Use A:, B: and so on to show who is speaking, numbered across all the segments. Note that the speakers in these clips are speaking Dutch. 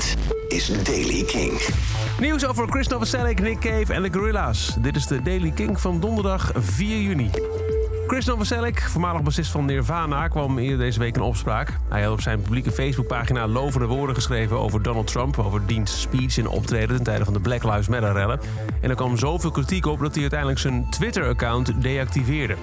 A: Dit is Daily King.
B: Nieuws over Chris Novoselic, Nick Cave en de Gorilla's. Dit is de Daily King van donderdag 4 juni. Chris Novoselic, voormalig bassist van Nirvana, kwam eerder deze week in opspraak. Hij had op zijn publieke Facebookpagina lovende woorden geschreven over Donald Trump, over diens speech en optreden ten tijde van de Black Lives Matter rellen. En er kwam zoveel kritiek op dat hij uiteindelijk zijn Twitter-account deactiveerde.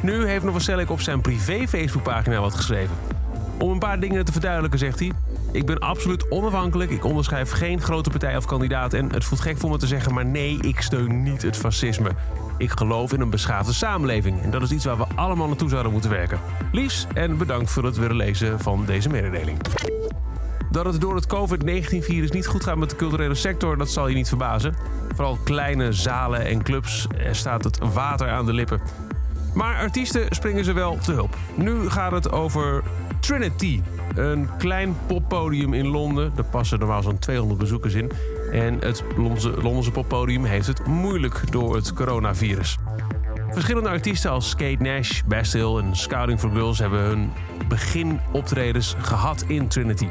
B: Nu heeft Novoselic op zijn privé Facebookpagina wat geschreven. Om een paar dingen te verduidelijken zegt hij... Ik ben absoluut onafhankelijk, ik onderschrijf geen grote partij of kandidaat... en het voelt gek voor me te zeggen, maar nee, ik steun niet het fascisme. Ik geloof in een beschaafde samenleving en dat is iets waar we allemaal naartoe zouden moeten werken. Liefs en bedankt voor het willen lezen van deze mededeling. Dat het door het COVID-19-virus niet goed gaat met de culturele sector, dat zal je niet verbazen. Vooral kleine zalen en clubs er staat het water aan de lippen. Maar artiesten springen ze wel te hulp. Nu gaat het over Trinity. Een klein poppodium in Londen. Er passen normaal zo'n 200 bezoekers in. En het Londense poppodium heeft het moeilijk door het coronavirus. Verschillende artiesten als Kate Nash, Bastille en Scouting for Girls hebben hun beginoptredens gehad in Trinity.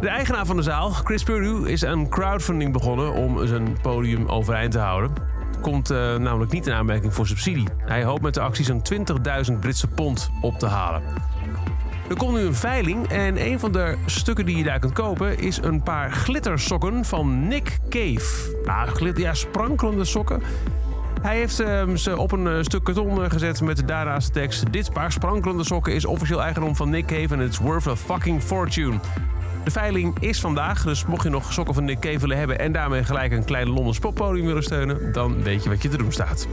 B: De eigenaar van de zaal, Chris Purdue, is een crowdfunding begonnen om zijn podium overeind te houden. Komt uh, namelijk niet in aanmerking voor subsidie. Hij hoopt met de actie zo'n 20.000 Britse pond op te halen. Er komt nu een veiling en een van de stukken die je daar kunt kopen is een paar glittersokken van Nick Cave. Nou, glitter, ja, sprankelende sokken. Hij heeft uh, ze op een uh, stuk karton gezet met de daarnaast tekst: Dit paar sprankelende sokken is officieel eigendom van Nick Cave en it's worth a fucking fortune. De veiling is vandaag, dus mocht je nog sokken van Nick Cave hebben en daarmee gelijk een klein Londens poppodium willen steunen, dan weet je wat je te doen staat.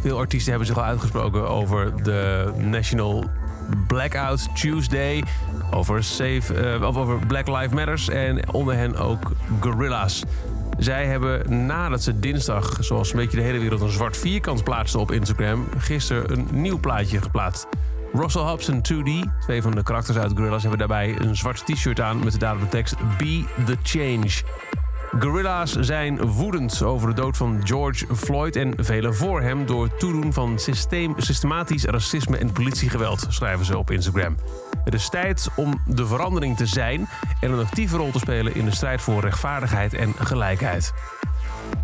B: Veel artiesten hebben zich al uitgesproken over de National Blackout Tuesday. Over, safe, uh, over Black Lives Matters en onder hen ook Gorilla's. Zij hebben nadat ze dinsdag, zoals een beetje de hele wereld, een zwart vierkant plaatsten op Instagram, gisteren een nieuw plaatje geplaatst. Russell Hobbs en 2D, twee van de karakters uit Gorilla's, hebben daarbij een zwart t-shirt aan met de dadelijke tekst Be the Change. Gorilla's zijn woedend over de dood van George Floyd en velen voor hem door toedoen van systeem, systematisch racisme en politiegeweld, schrijven ze op Instagram. Het is tijd om de verandering te zijn en een actieve rol te spelen in de strijd voor rechtvaardigheid en gelijkheid.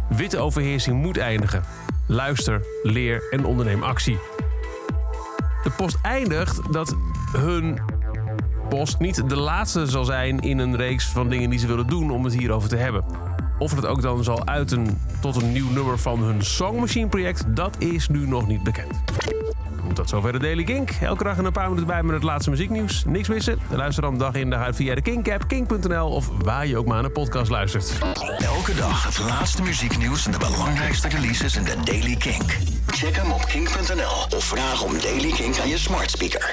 B: Witte overheersing moet eindigen. Luister, leer en onderneem actie. De post eindigt dat hun post niet de laatste zal zijn in een reeks van dingen die ze willen doen om het hierover te hebben. Of het ook dan zal uiten tot een nieuw nummer van hun Songmachine project, dat is nu nog niet bekend. Tot zover de Daily Kink. Elke dag een paar minuten bij met het laatste muzieknieuws. Niks missen? Luister dan dag in dag uit via de Kink-app, kink.nl of waar je ook maar naar een podcast luistert.
A: Elke dag het laatste muzieknieuws en de belangrijkste releases in de Daily Kink. Check hem op kink.nl of vraag om Daily Kink aan je smart speaker.